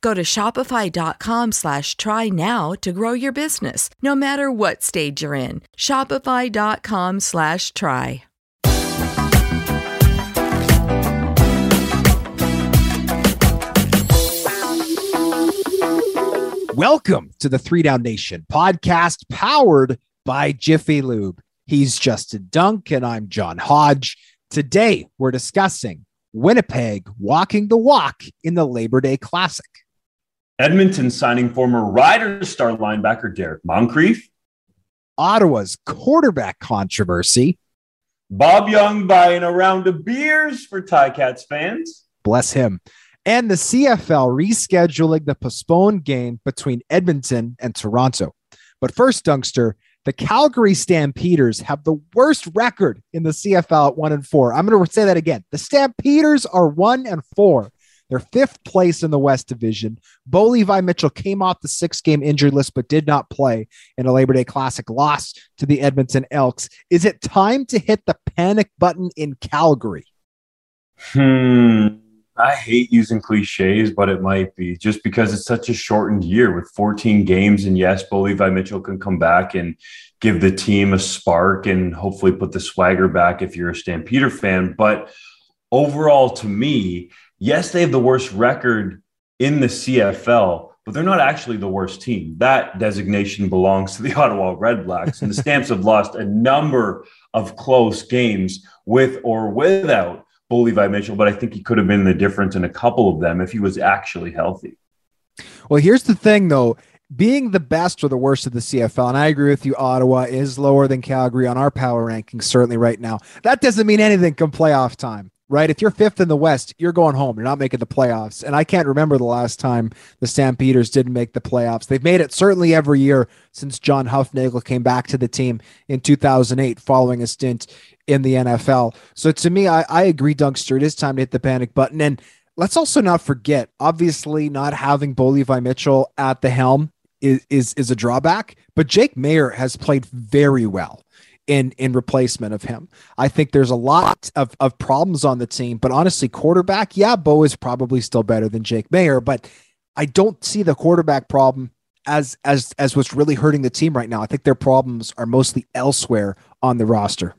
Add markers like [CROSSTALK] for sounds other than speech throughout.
Go to shopify.com slash try now to grow your business, no matter what stage you're in. Shopify.com slash try. Welcome to the Three Down Nation podcast powered by Jiffy Lube. He's Justin Dunk and I'm John Hodge. Today we're discussing Winnipeg walking the walk in the Labor Day Classic. Edmonton signing former Riders star linebacker Derrick Moncrief. Ottawa's quarterback controversy. Bob Young buying a round of beers for Ticats fans. Bless him and the CFL rescheduling the postponed game between Edmonton and Toronto. But first, Dunkster, the Calgary Stampeders have the worst record in the CFL at one and four. I'm going to say that again. The Stampeders are one and four. They're fifth place in the West Division. Bo Levi Mitchell came off the six game injured list, but did not play in a Labor Day Classic loss to the Edmonton Elks. Is it time to hit the panic button in Calgary? Hmm. I hate using cliches, but it might be just because it's such a shortened year with 14 games. And yes, Bo Levi Mitchell can come back and give the team a spark and hopefully put the swagger back if you're a Stampeder fan. But overall, to me, yes, they have the worst record in the CFL, but they're not actually the worst team. That designation belongs to the [LAUGHS] Ottawa Redblacks. And the Stamps have lost a number of close games with or without Bo Levi Mitchell, but I think he could have been the difference in a couple of them if he was actually healthy. Well, here's the thing, though. Being the best or the worst of the CFL, and I agree with you, Ottawa is lower than Calgary on our power rankings, certainly right now. That doesn't mean anything come playoff time, right? If you're fifth in the West, you're going home. You're not making the playoffs. And I can't remember the last time the Stampeders didn't make the playoffs. They've made it certainly every year since John Hufnagel came back to the team in 2008 following a stint in the NFL. So to me, I, I agree, Dunkster. It is time to hit the panic button. And let's also not forget, obviously, not having Bo Levi Mitchell at the helm is, is, is a drawback, but Jake Maier has played very well in in replacement of him. I think there's a lot of, of problems on the team, but honestly, quarterback, yeah, Bo is probably still better than Jake Maier, but I don't see the quarterback problem as as as what's really hurting the team right now. I think their problems are mostly elsewhere on the roster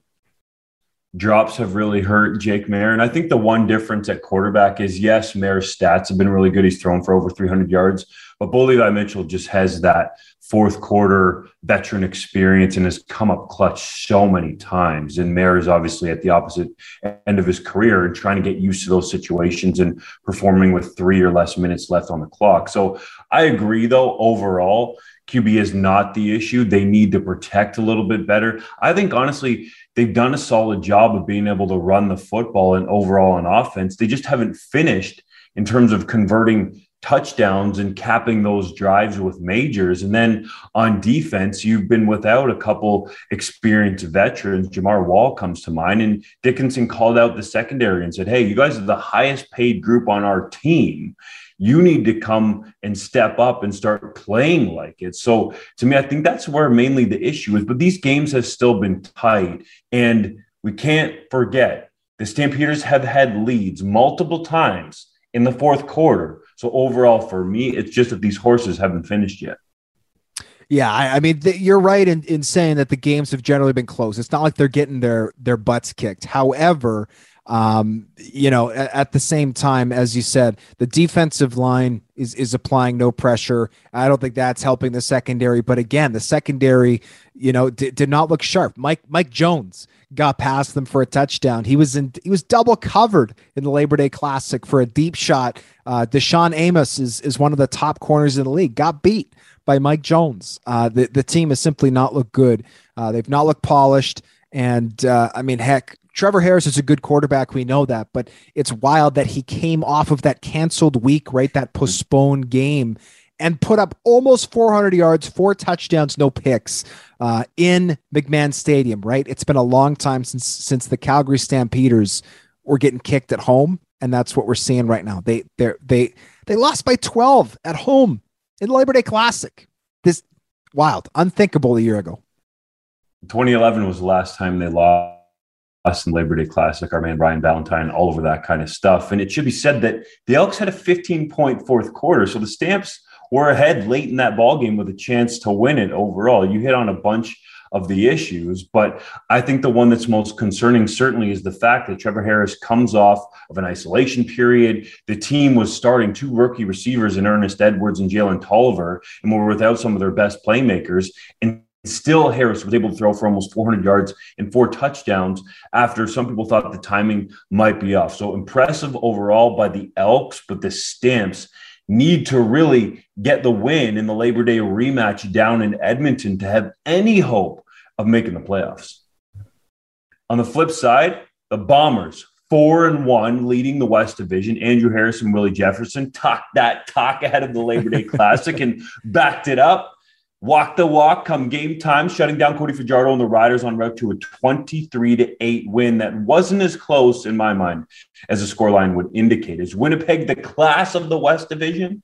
drops have really hurt Jake Maier. And I think the one difference at quarterback is yes, Maier's stats have been really good. He's thrown for over 300 yards, but Bo Levi Mitchell just has that fourth quarter veteran experience and has come up clutch so many times. And Maier is obviously at the opposite end of his career and trying to get used to those situations and performing with three or less minutes left on the clock. So I agree, though, overall, QB is not the issue. They need to protect a little bit better. I think, honestly, they've done a solid job of being able to run the football and overall on offense. They just haven't finished in terms of converting touchdowns and capping those drives with majors. And then on defense, you've been without a couple experienced veterans. Jamar Wall comes to mind, and Dickenson called out the secondary and said, Hey, you guys are the highest paid group on our team. You need to come and step up and start playing like it. So to me, I think that's where mainly the issue is. But these games have still been tight. And we can't forget the Stampeders have had leads multiple times in the fourth quarter. So overall, for me, it's just that these horses haven't finished yet. Yeah, I, I mean, th- you're right in, in saying that the games have generally been close. It's not like they're getting their their butts kicked. However, um, you know, at, the same time, as you said, the defensive line is is applying no pressure. I don't think that's helping the secondary. But again, the secondary, you know, d- did not look sharp. Mike Mike Jones got past them for a touchdown. He was in he was double covered in the Labor Day Classic for a deep shot. Uh, DaShaun Amos is is one of the top corners in the league. Got beat by Mike Jones. Uh, the the team has simply not looked good. Uh, they've not looked polished. And uh, I mean, heck, Trevor Harris is a good quarterback. We know that, but it's wild that he came off of that canceled week, right? That postponed game and put up almost 400 yards, four touchdowns, no picks uh, in McMahon Stadium, right? It's been a long time since since the Calgary Stampeders were getting kicked at home, and that's what we're seeing right now. They they they they lost by 12 at home in Labor Day Classic. This wild, unthinkable a year ago. 2011 was the last time they lost in Labor Day Classic, our man Ryan Valentine, all over that kind of stuff. And it should be said that the Elks had a 15 point fourth quarter. So the Stamps were ahead late in that ball game with a chance to win it overall. You hit on a bunch of the issues, but I think the one that's most concerning certainly is the fact that Trevor Harris comes off of an isolation period. The team was starting two rookie receivers in Ernest Edwards and Jalen Tolliver, and were without some of their best playmakers. And Still, Harris was able to throw for almost 400 yards and four touchdowns after some people thought the timing might be off. So impressive overall by the Elks, but the Stamps need to really get the win in the Labor Day rematch down in Edmonton to have any hope of making the playoffs. On the flip side, the Bombers, four and one, leading the West Division. Andrew Harris and Willie Jefferson talked that talk ahead of the Labor Day Classic and backed it up walk the walk come game time, shutting down Cody Fajardo and the Riders on route to a 23 to 8 win that wasn't as close in my mind as the scoreline would indicate. Is Winnipeg the class of the West Division?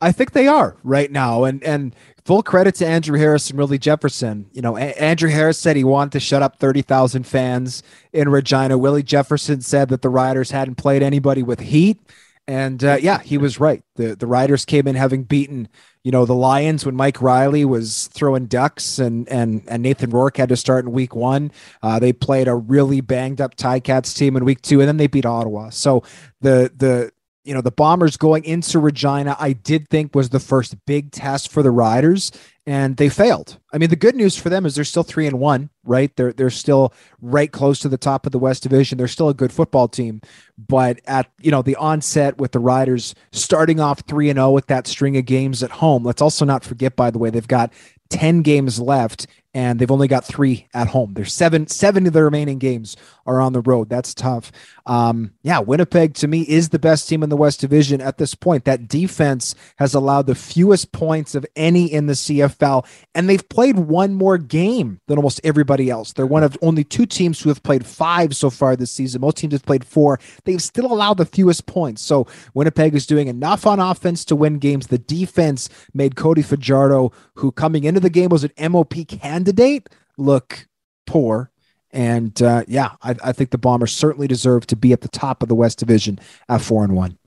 I think they are right now. And and full credit to Andrew Harris and Willie Jefferson. You know, a- Andrew Harris said he wanted to shut up 30,000 fans in Regina. Willie Jefferson said that the Riders hadn't played anybody with heat. And uh, yeah, he was right. The the Riders came in having beaten you know the Lions when Mike Reilly was throwing ducks and and and Nathan Rourke had to start in week one. Uh, they played a really banged up Ticats team in week two, and then they beat Ottawa. So the the you know the Bombers going into Regina, I did think was the first big test for the Riders, and they failed. I mean, the good news for them is they're still three and one, right? They're they're still right close to the top of the West Division. They're still a good football team, but at you know the onset with the Riders starting off three and zero oh with that string of games at home. Let's also not forget, by the way, they've got 10 games left and they've only got three at home. There's seven, seven of the remaining games are on the road. That's tough. Um, yeah, Winnipeg to me is the best team in the West Division at this point. That defense has allowed the fewest points of any in the CFL, and they've played one more game than almost everybody else. They're one of only two teams who have played five so far this season. Most teams have played four. They've still allowed the fewest points. So Winnipeg is doing enough on offense to win games. The defense made Cody Fajardo, who coming into the game was an MOP candidate, look poor. And uh, yeah, I, I think the Bombers certainly deserve to be at the top of the West Division at four and one.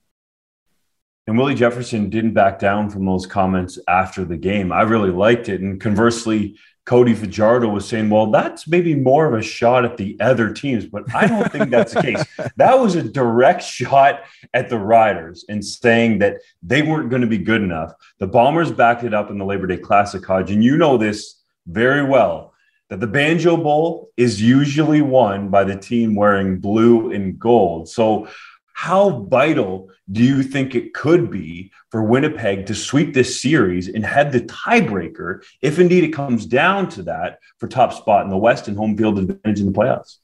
And Willie Jefferson didn't back down from those comments after the game. I really liked it. And conversely, Cody Fajardo was saying, well, that's maybe more of a shot at the other teams, but I don't think that's the case. [LAUGHS] That was a direct shot at the Riders and saying that they weren't going to be good enough. The Bombers backed it up in the Labor Day Classic, Hodge, and you know this very well that the Banjo Bowl is usually won by the team wearing blue and gold. So, how vital do you think it could be for Winnipeg to sweep this series and head the tiebreaker, if indeed it comes down to that, for top spot in the West and home field advantage in the playoffs?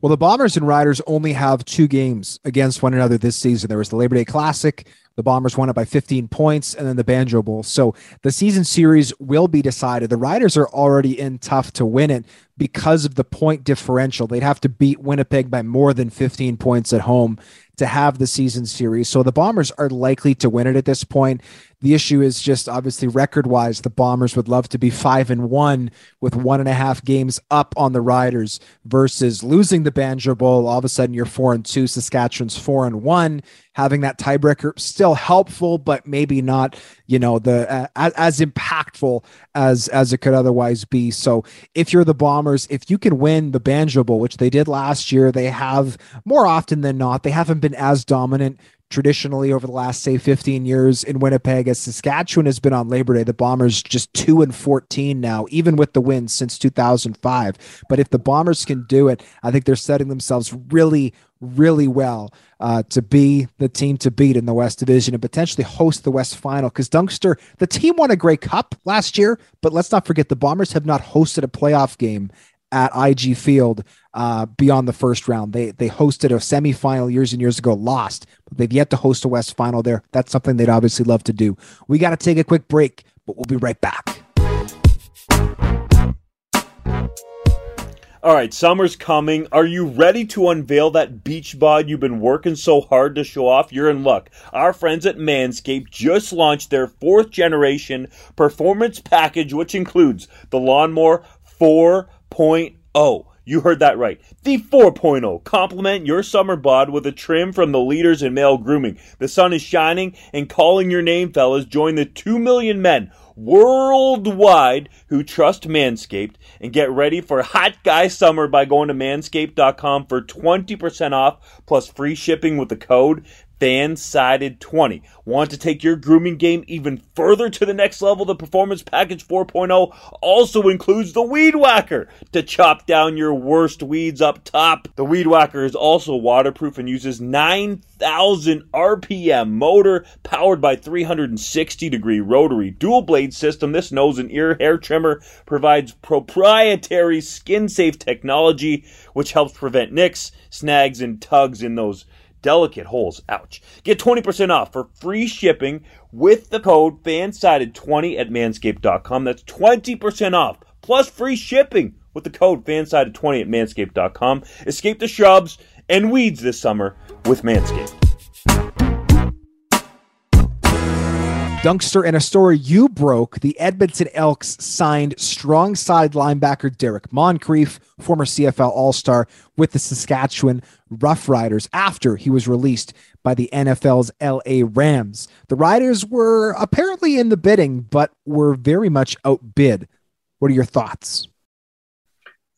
Well, the Bombers and Riders only have two games against one another this season. There was the Labor Day Classic. The Bombers won it by 15 points, and then the Banjo Bowl. So the season series will be decided. The Riders are already in tough to win it because of the point differential. They'd have to beat Winnipeg by more than 15 points at home to have the season series. So the Bombers are likely to win it at this point. The issue is just obviously record wise, the Bombers would love to be five and one with one and a half games up on the Riders versus losing the Banjo Bowl. All of a sudden, you're four and two. Saskatchewan's four and one. Having that tiebreaker still helpful, but maybe not, you know, the uh, as, impactful as as it could otherwise be. So if you're the Bombers, if you can win the Banjo Bowl, which they did last year, they have more often than not. They haven't been as dominant traditionally over the last say 15 years in Winnipeg as Saskatchewan has been on Labor Day the Bombers just 2 and 14 now even with the wins since 2005 but if the Bombers can do it I think they're setting themselves really really well uh, to be the team to beat in the West Division and potentially host the West Final. Because Dunkster the team won a Grey Cup last year but let's not forget the Bombers have not hosted a playoff game at IG Field uh, beyond the first round. They they hosted a semifinal years and years ago, lost, but they've yet to host a West Final there. That's something they'd obviously love to do. We got to take a quick break, but we'll be right back. All right, summer's coming. Are you ready to unveil that beach bod you've been working so hard to show off? You're in luck. Our friends at Manscaped just launched their fourth generation performance package, which includes the Lawnmower 4.0. You heard that right. The 4.0. Complement your summer bod with a trim from the leaders in male grooming. The sun is shining and calling your name, fellas. Join the 2 million men worldwide who trust Manscaped and get ready for hot guy summer by going to manscaped.com for 20% off plus free shipping with the code FanSided20. Want to take your grooming game even further to the next level? The Performance Package 4.0 also includes the Weed Whacker to chop down your worst weeds up top. The Weed Whacker is also waterproof and uses 9,000 RPM motor powered by 360 degree rotary dual blade system. This nose and ear hair trimmer provides proprietary skin safe technology which helps prevent nicks, snags, and tugs in those delicate holes. Ouch. Get 20% off for free shipping with the code FANSIDED20 at manscaped.com. That's 20% off plus free shipping with the code FANSIDED20 at manscaped.com. Escape the shrubs and weeds this summer with Manscaped. Dunkster, in a story you broke, the Edmonton Elks signed strong side linebacker Derrick Moncrief, former CFL All Star, with the Saskatchewan Roughriders after he was released by the NFL's LA Rams. The Riders were apparently in the bidding, but were very much outbid. What are your thoughts?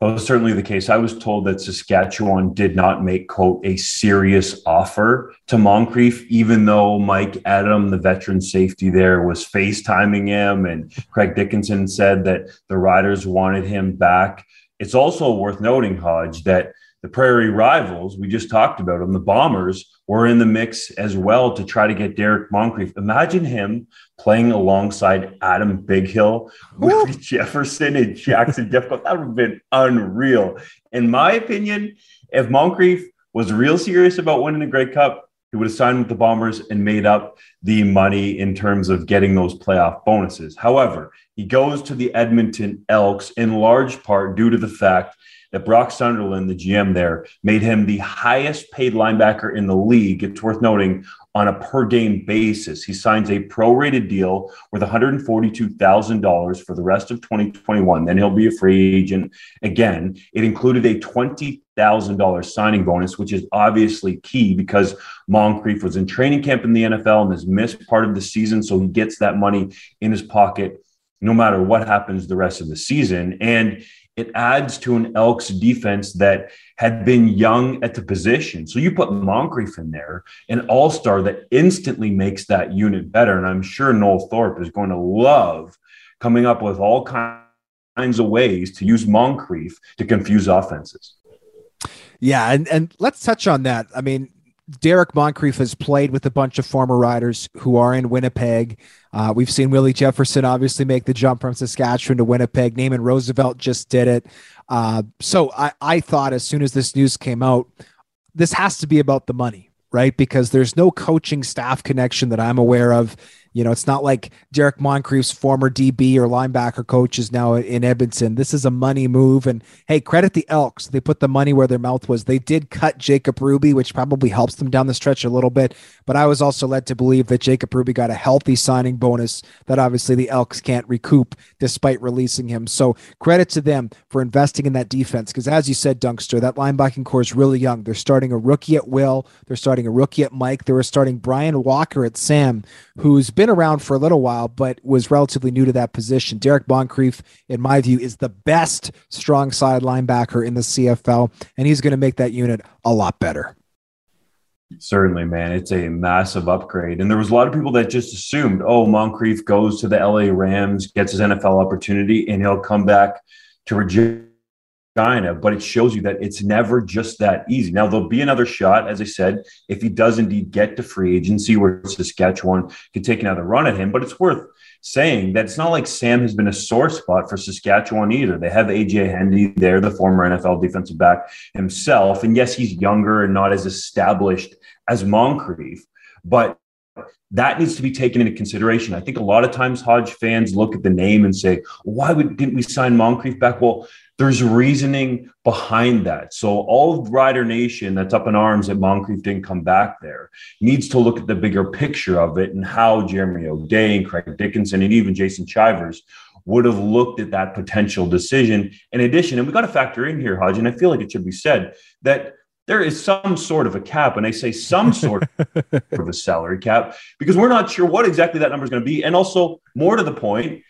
That was certainly the case. I was told that Saskatchewan did not make, quote, a serious offer to Moncrief, even though Mike Edem, the veteran safety there, was FaceTiming him. And Craig Dickenson said that the Riders wanted him back. It's also worth noting, Hodge, that the Prairie Rivals, we just talked about them, the Bombers were in the mix as well to try to get Derrick Moncrief. Imagine him playing alongside Adam Bighill with [LAUGHS] Jefferson and Jackson Jeffcoat. That would have been unreal. In my opinion, if Moncrief was real serious about winning the Grey Cup, he would have signed with the Bombers and made up the money in terms of getting those playoff bonuses. However, he goes to the Edmonton Elks in large part due to the fact that Brock Sunderland, the GM there, made him the highest paid linebacker in the league. It's worth noting on a per game basis. He signs a prorated deal worth $142,000 for the rest of 2021. Then he'll be a free agent again. It included a $20,000 signing bonus, which is obviously key because Moncrief was in training camp in the NFL and has missed part of the season. So he gets that money in his pocket no matter what happens the rest of the season. And it adds to an Elks defense that had been young at the position. So you put Moncrief in there, an all star that instantly makes that unit better. And I'm sure Noel Thorpe is going to love coming up with all kinds of ways to use Moncrief to confuse offenses. Yeah. And, and let's touch on that. I mean, Derrick Moncrief has played with a bunch of former riders who are in Winnipeg. Uh, we've seen Willie Jefferson obviously make the jump from Saskatchewan to Winnipeg. Naaman Roosevelt just did it. Uh, so I, I thought as soon as this news came out, this has to be about the money, right? Because there's no coaching staff connection that I'm aware of you know, it's not like Derrick Moncrief's former DB or linebacker coach is now in Edmonton. This is a money move. And hey, credit the Elks. They put the money where their mouth was. They did cut Jacob Ruby, which probably helps them down the stretch a little bit. But I was also led to believe that Jacob Ruby got a healthy signing bonus that obviously the Elks can't recoup despite releasing him. So credit to them for investing in that defense. Because as you said, Dunkster, that linebacking corps is really young. They're starting a rookie at Will. They're starting a rookie at Mike. They were starting Brian Walker at Sam, who's been around for a little while, but was relatively new to that position. Derrick Moncrief, in my view, is the best strong side linebacker in the CFL, and he's going to make that unit a lot better. Certainly, man. It's a massive upgrade. And there was a lot of people that just assumed, oh, Moncrief goes to the LA Rams, gets his NFL opportunity, and he'll come back to Regina China, but it shows you that it's never just that easy. Now, there'll be another shot, as I said, if he does indeed get to free agency where Saskatchewan could take another run at him. But it's worth saying that it's not like Sam has been a sore spot for Saskatchewan either. They have AJ Hendy there, the former NFL defensive back himself. And yes, he's younger and not as established as Moncrief, but that needs to be taken into consideration. I think a lot of times Hodge fans look at the name and say, why would, didn't we sign Moncrief back? Well, there's reasoning behind that. So all Rider Nation that's up in arms that Moncrief didn't come back there needs to look at the bigger picture of it and how Jeremy O'Day and Craig Dickenson and even Jason Shivers would have looked at that potential decision. In addition, and we got to factor in here, Hodge, and I feel like it should be said that there is some sort of a cap, and I say some sort [LAUGHS] of a salary cap because we're not sure what exactly that number is going to be. And also, more to the point,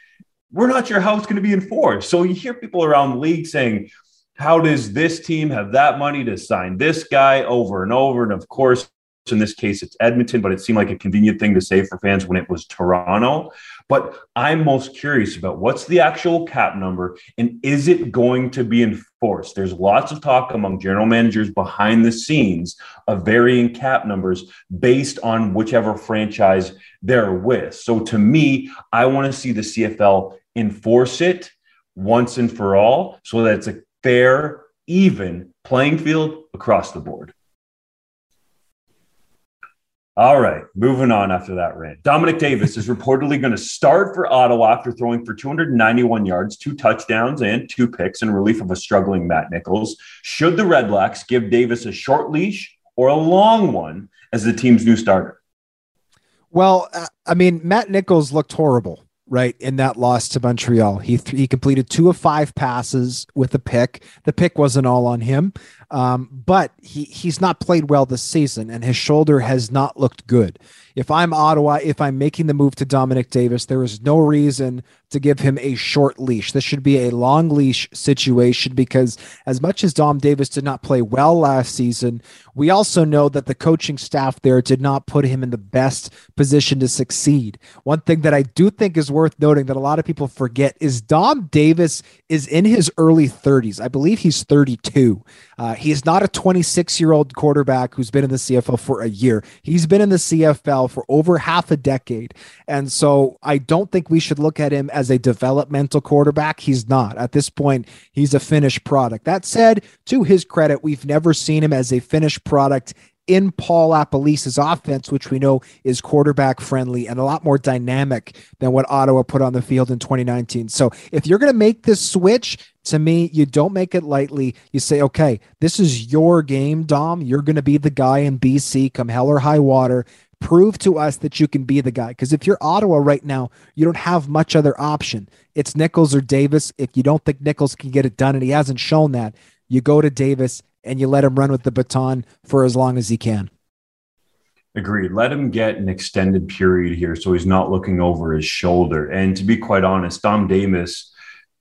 we're not sure how it's going to be enforced. So you hear people around the league saying, how does this team have that money to sign this guy over and over? And of course, in this case, it's Edmonton, but it seemed like a convenient thing to say for fans when it was Toronto. But I'm most curious about what's the actual cap number and is it going to be enforced? There's lots of talk among general managers behind the scenes of varying cap numbers based on whichever franchise they're with. So to me, I want to see the CFL enforce it once and for all so that it's a fair, even playing field across the board. All right, moving on after that rant. Dominique Davis is reportedly going to start for Ottawa after throwing for 291 yards, two touchdowns, and two picks in relief of a struggling Matt Nichols. Should the Redblacks give Davis a short leash or a long one as the team's new starter? Well, uh, I mean, Matt Nichols looked horrible right in that loss to Montreal. He th- he completed two of five passes with a pick. The pick wasn't all on him, um, but he he's not played well this season, and his shoulder has not looked good. If I'm Ottawa, if I'm making the move to Dominique Davis, there is no reason to give him a short leash. This should be a long leash situation because, as much as Dom Davis did not play well last season, we also know that the coaching staff there did not put him in the best position to succeed. One thing that I do think is worth noting that a lot of people forget is Dom Davis is in his early 30s. I believe he's 32. Uh, he is not a 26 year old quarterback who's been in the CFL for a year. He's been in the CFL for over half a decade. And so I don't think we should look at him as a developmental quarterback. He's not. At this point, he's a finished product. That said, to his credit, we've never seen him as a finished product in Paul LaPolice's offense, which we know is quarterback friendly and a lot more dynamic than what Ottawa put on the field in 2019. So if you're going to make this switch, to me, you don't make it lightly. You say, okay, this is your game, Dom. You're going to be the guy in BC come hell or high water. Prove to us that you can be the guy. Because if you're Ottawa right now, you don't have much other option. It's Nichols or Davis. If you don't think Nichols can get it done, and he hasn't shown that, you go to Davis and you let him run with the baton for as long as he can. Agreed. Let him get an extended period here so he's not looking over his shoulder. And to be quite honest, Dom Davis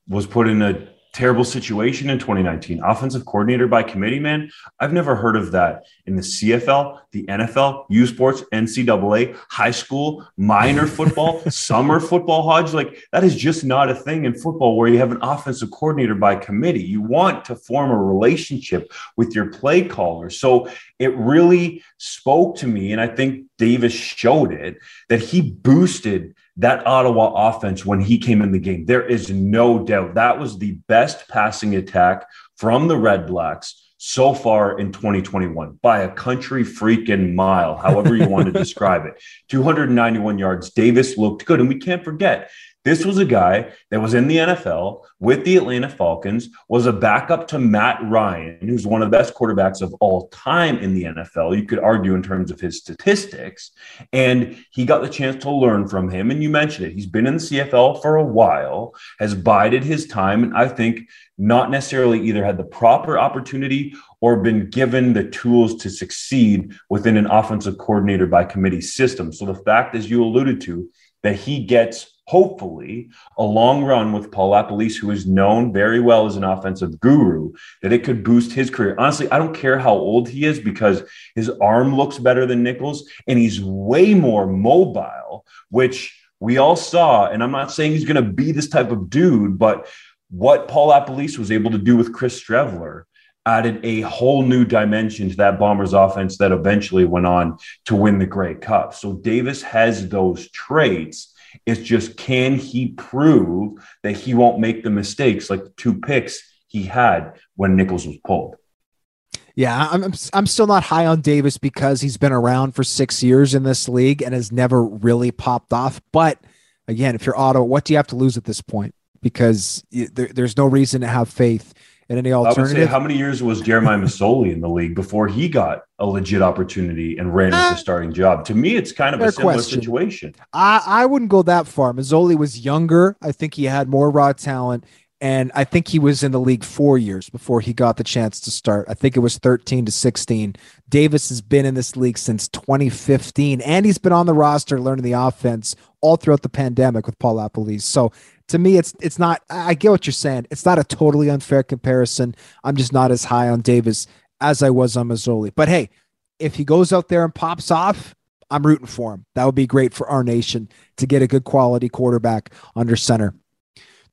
was put in a terrible situation in 2019. Offensive coordinator by committee, man. I've never heard of that in the CFL, the NFL, U Sports, NCAA, high school, minor [LAUGHS] football, summer football, Hodge. Like that is just not a thing in football where you have an offensive coordinator by committee. You want to form a relationship with your play caller. So it really spoke to me. And I think Davis showed it that he boosted that Ottawa offense when he came in the game. There is no doubt that was the best passing attack from the Redblacks so far in 2021 by a country freaking mile, however you want to [LAUGHS] describe it. 291 yards. Davis looked good. And we can't forget, this was a guy that was in the NFL with the Atlanta Falcons, was a backup to Matt Ryan, who's one of the best quarterbacks of all time in the NFL. You could argue in terms of his statistics. And he got the chance to learn from him. And you mentioned it. He's been in the CFL for a while, has bided his time, and I think not necessarily either had the proper opportunity or been given the tools to succeed within an offensive coordinator by committee system. So the fact, as you alluded to, that he gets hopefully a long run with Paul LaPolice, who is known very well as an offensive guru, that it could boost his career. Honestly, I don't care how old he is because his arm looks better than Nichols and he's way more mobile, which we all saw. And I'm not saying he's going to be this type of dude, but what Paul LaPolice was able to do with Chris Streveler added a whole new dimension to that Bombers offense that eventually went on to win the Grey Cup. So Davis has those traits it's just can he prove that he won't make the mistakes like the two picks he had when Nichols was pulled? Yeah, I'm I'm still not high on Davis because he's been around for six years in this league and has never really popped off. But again, if you're Otto, what do you have to lose at this point? Because there, there's no reason to have faith and any alternative. how many years was Jeremiah Masoli in the league before he got a legit opportunity and ran uh, a starting job? To me, it's kind of a similar question. situation. I, I wouldn't go that far. Masoli was younger. I think he had more raw talent. And I think he was in the league four years before he got the chance to start. I think it was 13 to 16. Davis has been in this league since 2015, and he's been on the roster learning the offense all throughout the pandemic with Paul LaPolice. So to me, it's it's not. I get what you're saying. It's not a totally unfair comparison. I'm just not as high on Davis as I was on Masoli. But hey, if he goes out there and pops off, I'm rooting for him. That would be great for our nation to get a good quality quarterback under center.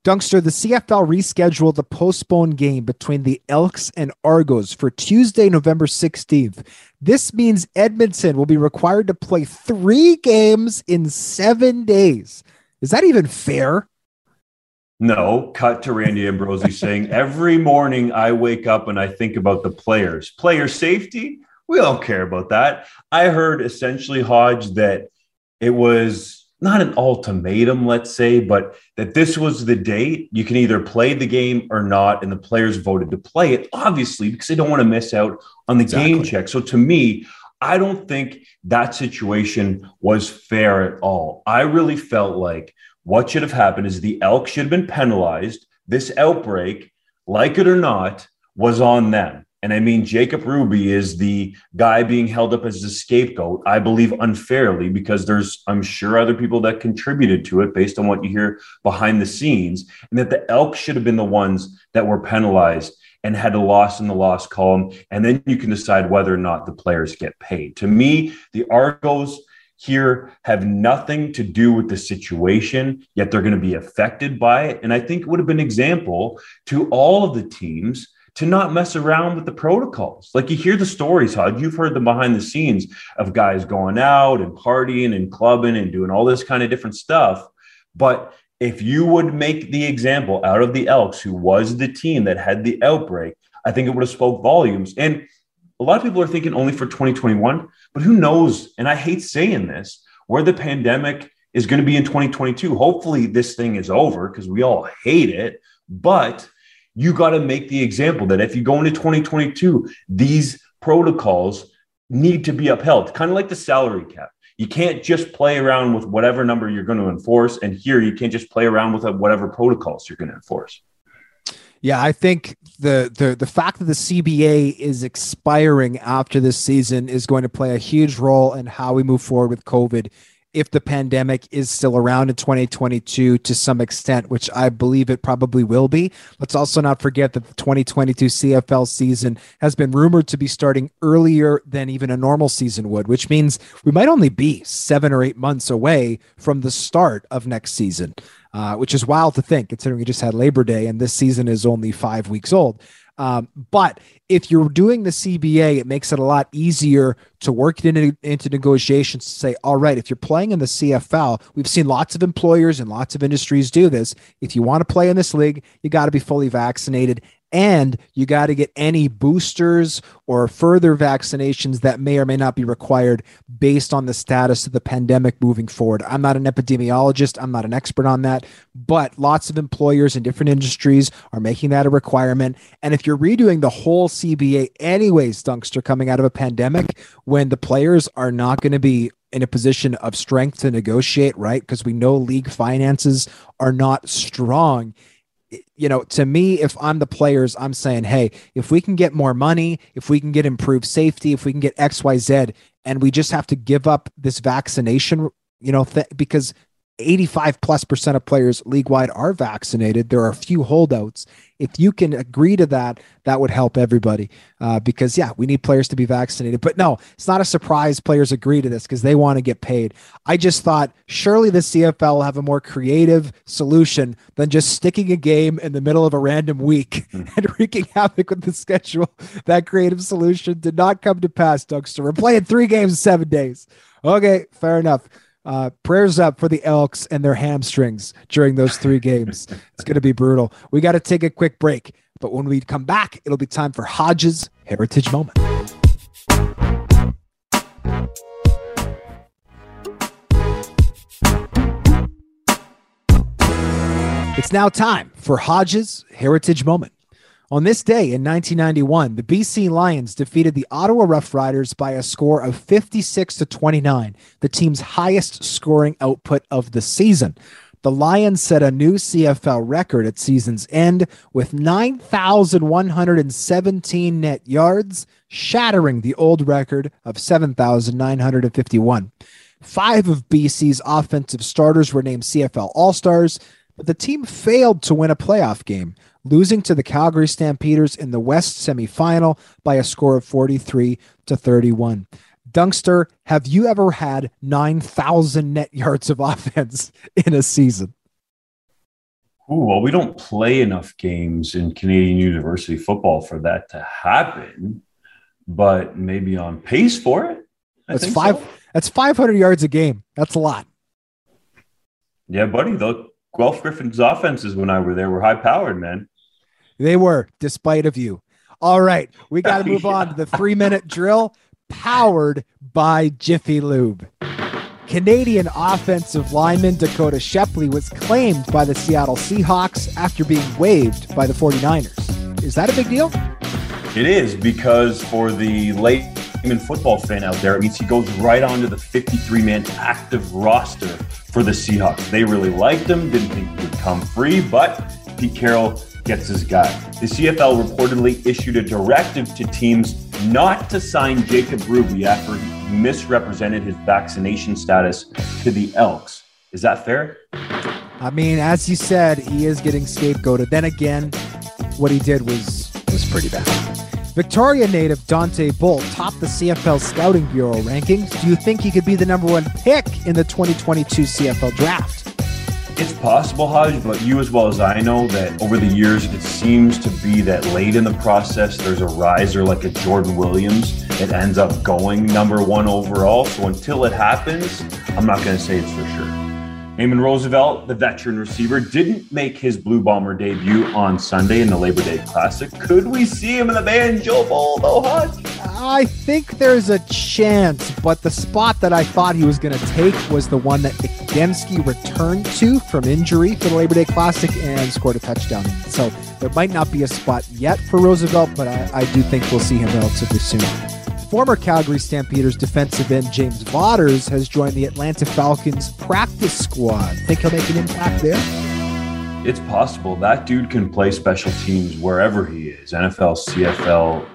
Dunkster, the CFL rescheduled the postponed game between the Elks and Argos for Tuesday, November 16th. This means Edmonton will be required to play three games in seven days. Is that even fair? No, cut to Randy Ambrosie saying, Every morning I wake up and I think about the players. Player safety? We don't care about that. I heard essentially, Hodge, that it was not an ultimatum, let's say, but that this was the date. You can either play the game or not. And the players voted to play it, obviously, because they don't want to miss out on the exactly. game check. So to me, I don't think that situation was fair at all. I really felt like what should have happened is the elk should have been penalized. This outbreak, like it or not, was on them. And I mean, Jacob Ruby is the guy being held up as the scapegoat, I believe unfairly, because there's, I'm sure, other people that contributed to it based on what you hear behind the scenes, and that the elk should have been the ones that were penalized and had a loss in the loss column. And then you can decide whether or not the players get paid. To me, the Argos here have nothing to do with the situation, yet they're going to be affected by it. And I think it would have been an example to all of the teams to not mess around with the protocols. Like you hear the stories, Hud, you've heard them behind the scenes of guys going out and partying and clubbing and doing all this kind of different stuff. But if you would make the example out of the Elks, who was the team that had the outbreak, I think it would have spoke volumes. And a lot of people are thinking only for 2021, but who knows? And I hate saying this, where the pandemic is going to be in 2022. Hopefully, this thing is over because we all hate it. But you got to make the example that if you go into 2022, these protocols need to be upheld, kind of like the salary cap. You can't just play around with whatever number you're going to enforce. And here, you can't just play around with whatever protocols you're going to enforce. Yeah, I think the the the fact that the CBA is expiring after this season is going to play a huge role in how we move forward with COVID if the pandemic is still around in 2022 to some extent, which I believe it probably will be. Let's also not forget that the 2022 CFL season has been rumored to be starting earlier than even a normal season would, which means we might only be seven or eight months away from the start of next season, uh, which is wild to think considering we just had Labor Day and this season is only five weeks old. Um, but if you're doing the CBA, it makes it a lot easier to work it into, into negotiations to say, all right, if you're playing in the CFL, we've seen lots of employers and lots of industries do this. If you want to play in this league, you got to be fully vaccinated and you got to get any boosters or further vaccinations that may or may not be required based on the status of the pandemic moving forward. I'm not an epidemiologist, I'm not an expert on that, but lots of employers in different industries are making that a requirement. And if you're redoing the whole CBA, anyways, Dunkster, coming out of a pandemic, when the players are not going to be in a position of strength to negotiate, right? Because we know league finances are not strong you know, to me, if I'm the players, I'm saying, hey, if we can get more money, if we can get improved safety, if we can get X, Y, Z, and we just have to give up this vaccination, you know, th- because 85 plus percent of players league wide are vaccinated. There are a few holdouts. If you can agree to that, that would help everybody. Uh, because yeah, we need players to be vaccinated. But no, it's not a surprise players agree to this because they want to get paid. I just thought surely the CFL will have a more creative solution than just sticking a game in the middle of a random week [LAUGHS] mm. and wreaking havoc with the schedule. That creative solution did not come to pass, Dunkster. We're playing three games in seven days. Okay, fair enough. Uh, prayers up for the Elks and their hamstrings during those three games. It's going to be brutal. We got to take a quick break, but when we come back, it'll be time for Hodges Heritage Moment. It's now time for Hodges Heritage Moment. On this day in 1991, the BC Lions defeated the Ottawa Roughriders by a score of 56 to 29, the team's highest scoring output of the season. The Lions set a new CFL record at season's end with 9,117 net yards, shattering the old record of 7,951. Five of BC's offensive starters were named CFL All Stars, but the team failed to win a playoff game losing to the Calgary Stampeders in the West semifinal by a score of 43 to 31. Dunkster, have you ever had 9,000 net yards of [LAUGHS] offense in a season? Ooh, well, we don't play enough games in Canadian university football for that to happen, but maybe on pace for it. I that's five. So. That's 500 yards a game. That's a lot. Yeah, buddy. The Guelph Gryphons offenses when I were there were high powered, man. They were, despite of you. All right, we got to [LAUGHS] move yeah. on to the three minute drill powered by Jiffy Lube. Canadian offensive lineman Dakota Shepley was claimed by the Seattle Seahawks after being waived by the 49ers. Is that a big deal? It is because for the late layman football fan out there, it means he goes right onto the 53 man active roster for the Seahawks. They really liked him, didn't think he would come free, but Pete Carroll gets his guy. The CFL reportedly issued a directive to teams not to sign Jacob Ruby after he misrepresented his vaccination status to the Elks. Is that fair? I mean, as you said, he is getting scapegoated. Then again, what he did was was pretty bad. Victoria native Dante Bull topped the CFL Scouting Bureau rankings. Do you think he could be the number one pick in the 2022 CFL draft? It's possible, Hodge, but you as well as I know that over the years it seems to be that late in the process there's a riser like a Jordan Williams that ends up going number one overall. So until it happens, I'm not going to say it's for sure. Naaman Roosevelt, the veteran receiver, didn't make his Blue Bomber debut on Sunday in the Labor Day Classic. Could we see him in the Banjo Bowl, though? I think there's a chance, but the spot that I thought he was going to take was the one that Demski returned to from injury for the Labor Day Classic and scored a touchdown. So there might not be a spot yet for Roosevelt, but I, I do think we'll see him relatively soon. Former Calgary Stampeders defensive end James Vaughters has joined the Atlanta Falcons practice squad. Think he'll make an impact there? It's possible. That dude can play special teams wherever he is NFL, CFL,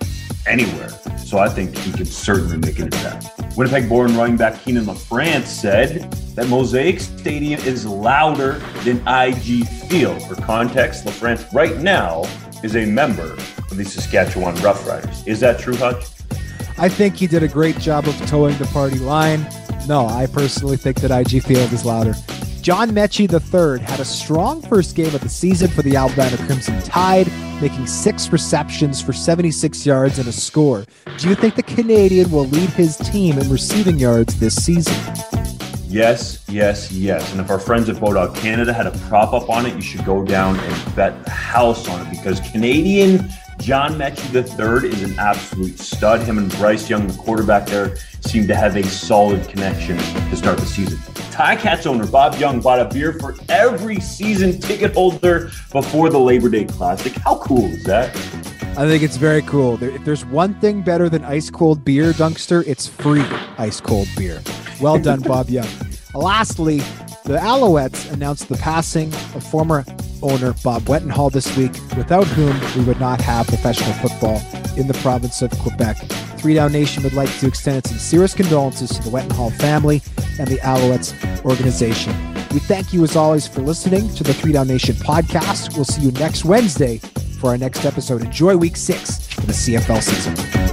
anywhere. So I think he can certainly make an impact. Winnipeg born running back Kienan LaFrance said that Mosaic Stadium is louder than IG Field. For context, LaFrance right now is a member of the Saskatchewan Roughriders. Is that true, Hutch? I think he did a great job of toeing the party line. No, I personally think that IG Field is louder. John Metchie III had a strong first game of the season for the Alabama Crimson Tide, making six receptions for 76 yards and a score. Do you think the Canadian will lead his team in receiving yards this season? Yes, yes, yes. And if our friends at Bodog Canada had a prop up on it, you should go down and bet the house on it because Canadian John Metchie III is an absolute stud. Him and Bryce Young, the quarterback there, seem to have a solid connection to start the season. Ticats owner Bob Young bought a beer for every season ticket holder before the Labor Day Classic. How cool is that? I think it's very cool. There, if there's one thing better than ice cold beer, Dunkster, it's free ice cold beer. Well done, Bob Young. [LAUGHS] Lastly, the Alouettes announced the passing of former owner Bob Wetenhall this week, without whom we would not have professional football in the province of Quebec. Three Down Nation would like to extend its sincerest condolences to the Wetenhall family and the Alouettes organization. We thank you as always for listening to the Three Down Nation podcast. We'll see you next Wednesday for our next episode. Enjoy week six of the CFL season.